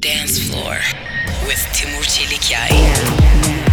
Dance Floor with Timur Çelikyay.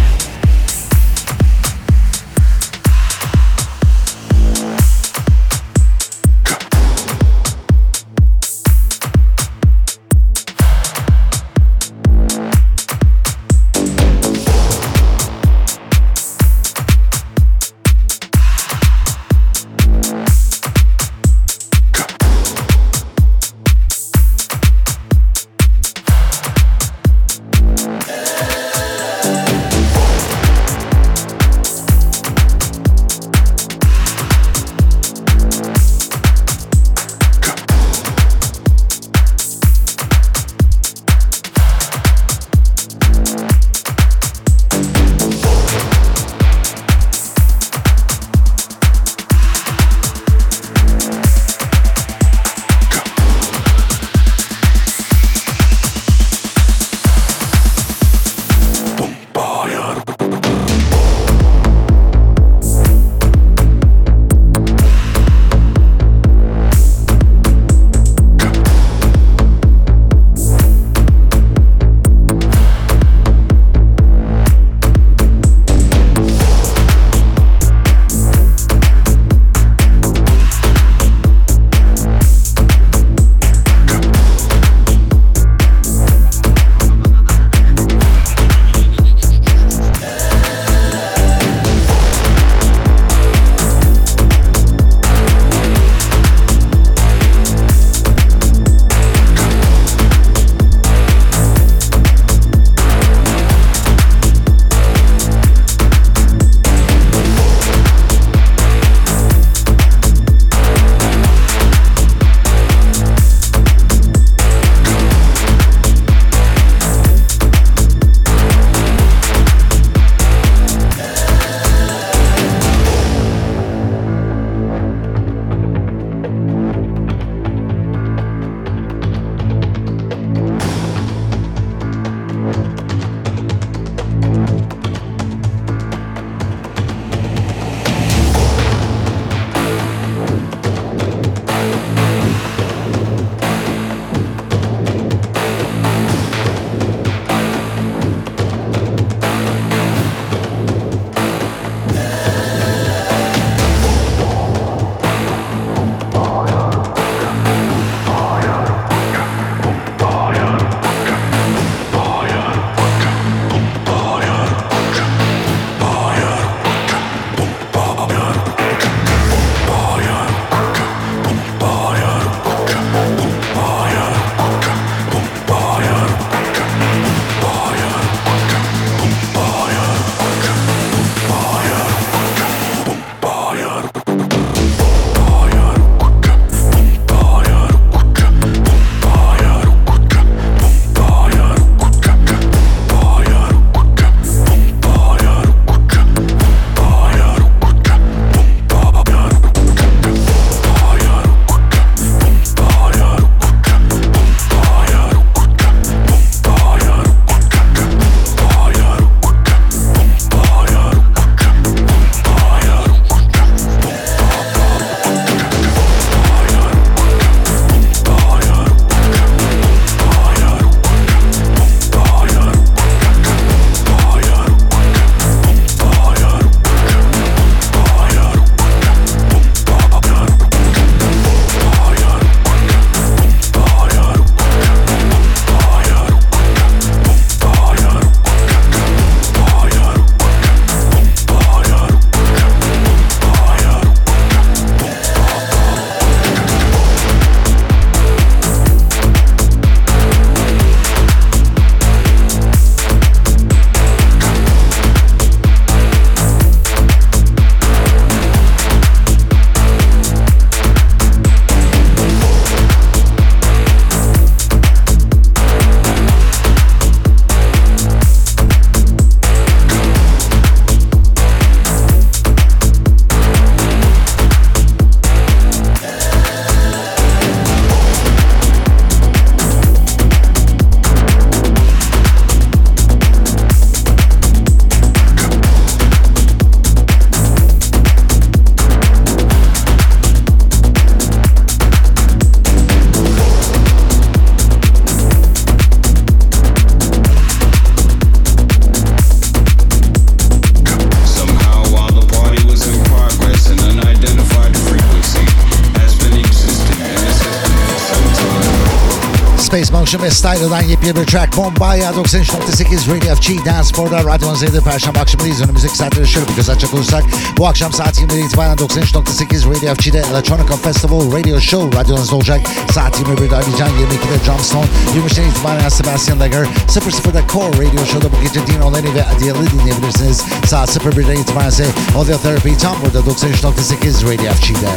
Motion ve Style'dan yepyeni bir track Bombaya 93.8 Radio FG Dance Spor'da Radyo Z'de Perşembe akşamındayız. Önümüzdeki saatleri şöyle bir göz açacak olursak bu akşam saat 20'den itibaren 93.8 Radio FG'de Electronica Festival Radio Show radyonuzda olacak. Saat 21'de Alican, 22'de Drumstone, 23'den itibaren Sebastian Legger, 00'da Core Radio Show'da bu gece Dino Lenny ve Adiel'i dinleyebilirsiniz. Saat 01'den itibaren ise Audio Therapy tam burada 93.8 Radio FG'de.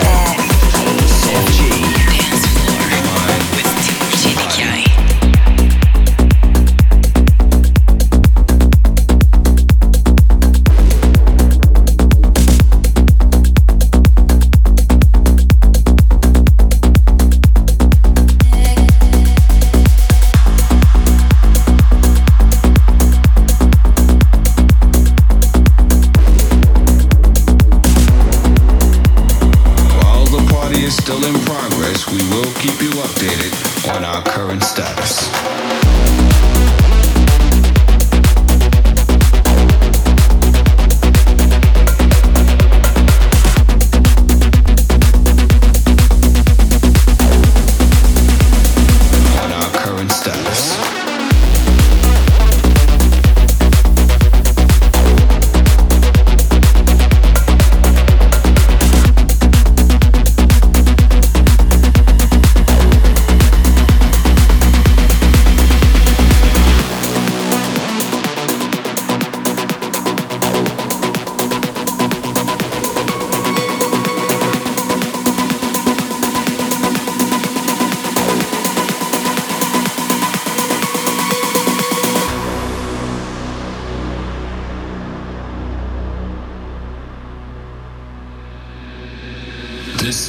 FG.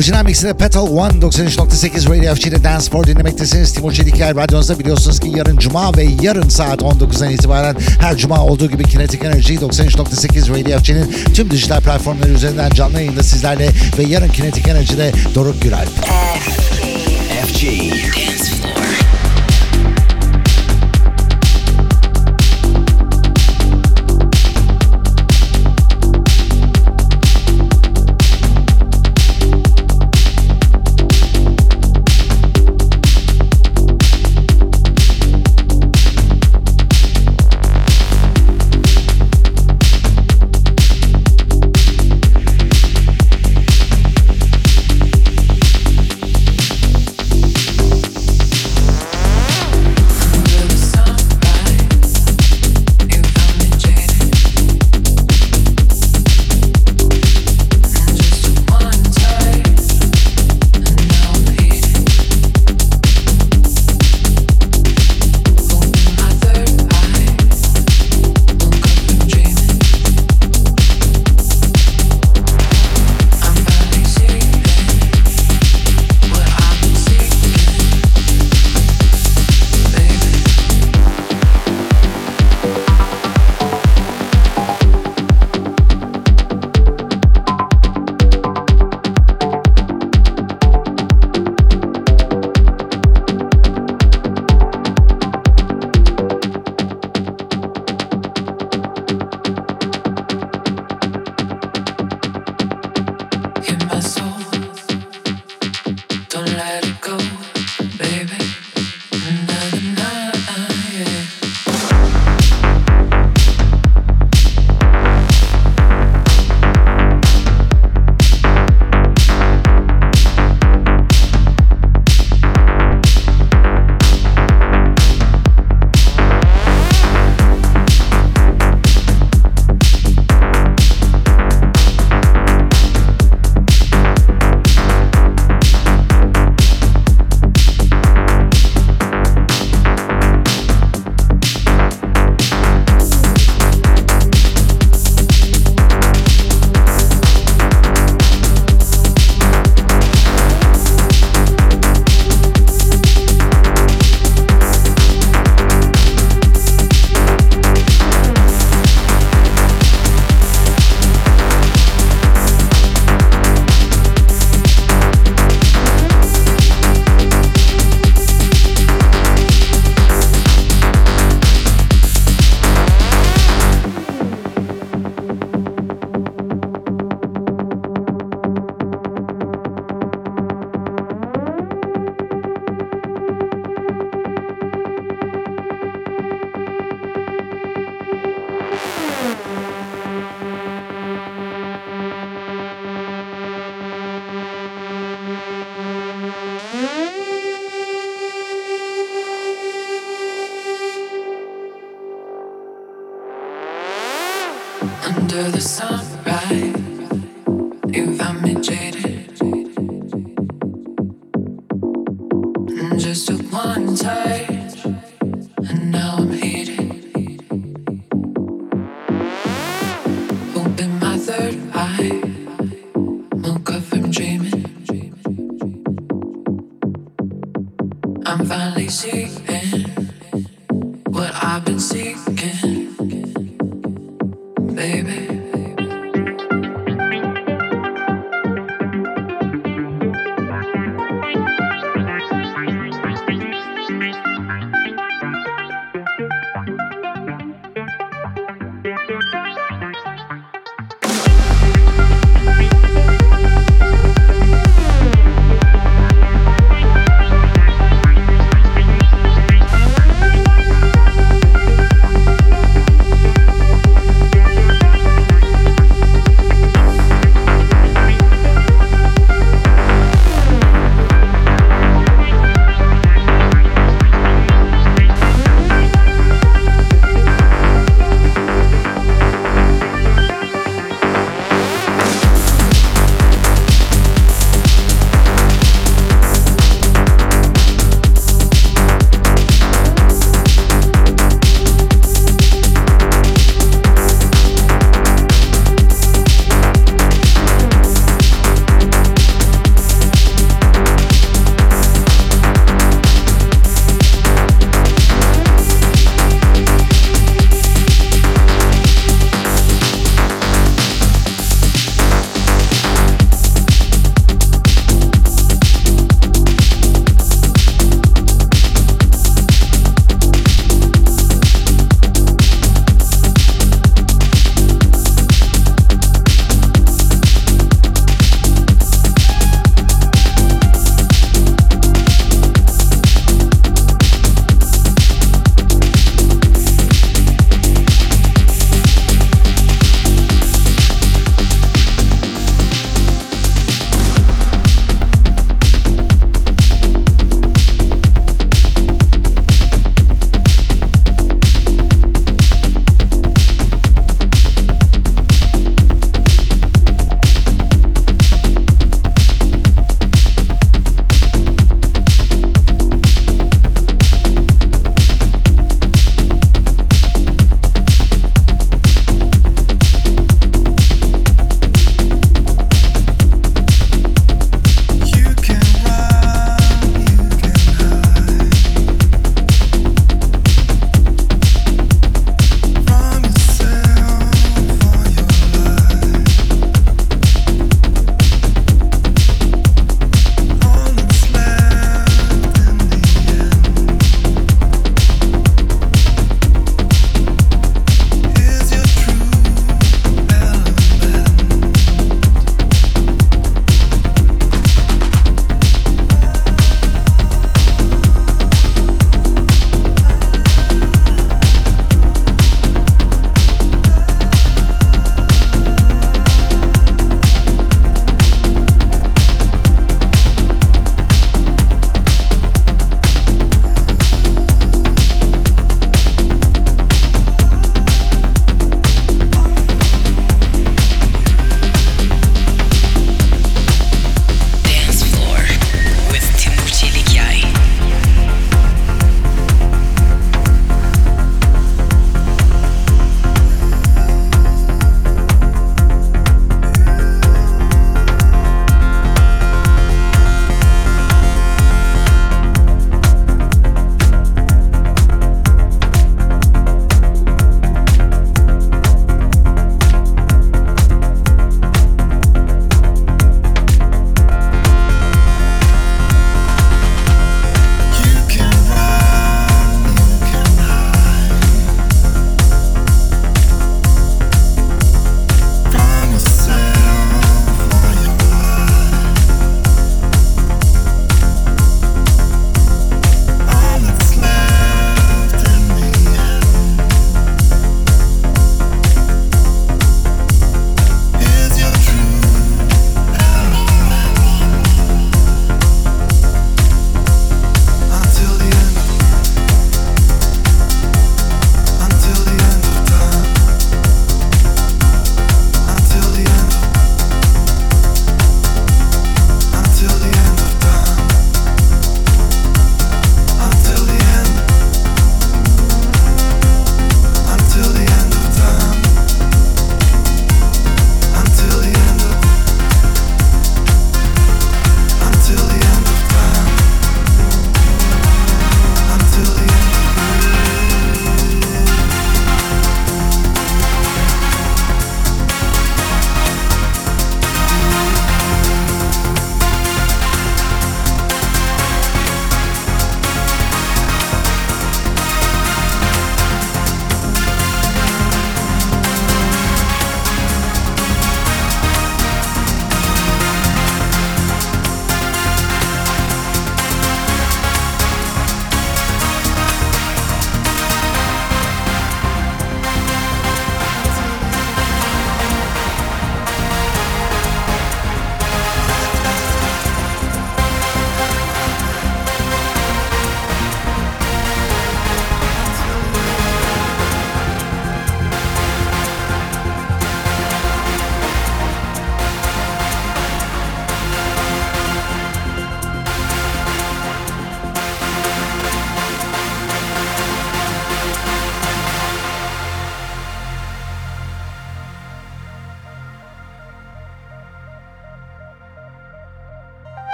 Orijinal mixinde Petal One 93.8 Radio FG'de Dance for dinlemektesiniz. Timur Çeliker radyonuzda biliyorsunuz ki yarın Cuma ve yarın saat 19'dan itibaren her Cuma olduğu gibi Kinetic Energy 93.8 Radio FG'nin tüm dijital platformları üzerinden canlı yayında sizlerle ve yarın Kinetic Energy'de Doruk Güralp. FG. Dance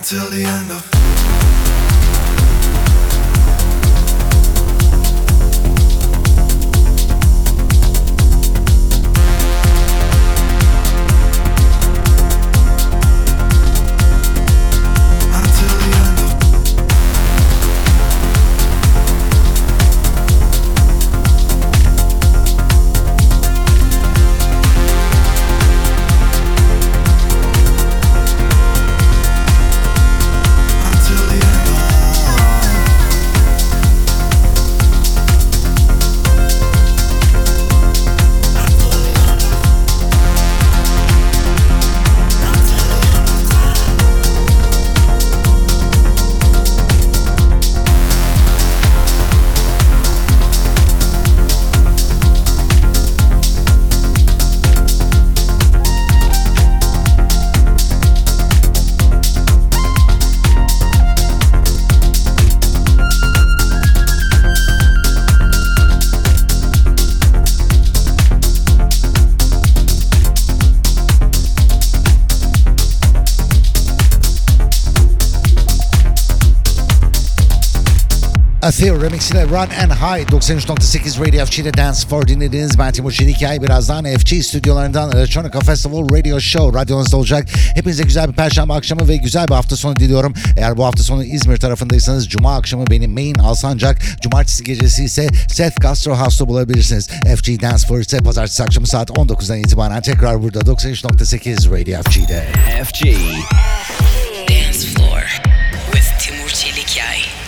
until the end of Atheo Remix ile Run and High 93.8 Radio FG'de Dance for dinlediniz. Ben Timur Çelikay. Birazdan FG stüdyolarından Electronica Festival Radio Show radyonuzda olacak. Hepinize güzel bir perşembe akşamı ve güzel bir hafta sonu diliyorum. Eğer bu hafta sonu İzmir tarafındaysanız Cuma akşamı benim Main Alsancak. Cumartesi gecesi ise Seth Castro House'da bulabilirsiniz. FG Dance for ise pazartesi akşamı saat 19'dan itibaren tekrar burada 93.8 Radio FG'de. FG. Dance floor with Timur Çelikay.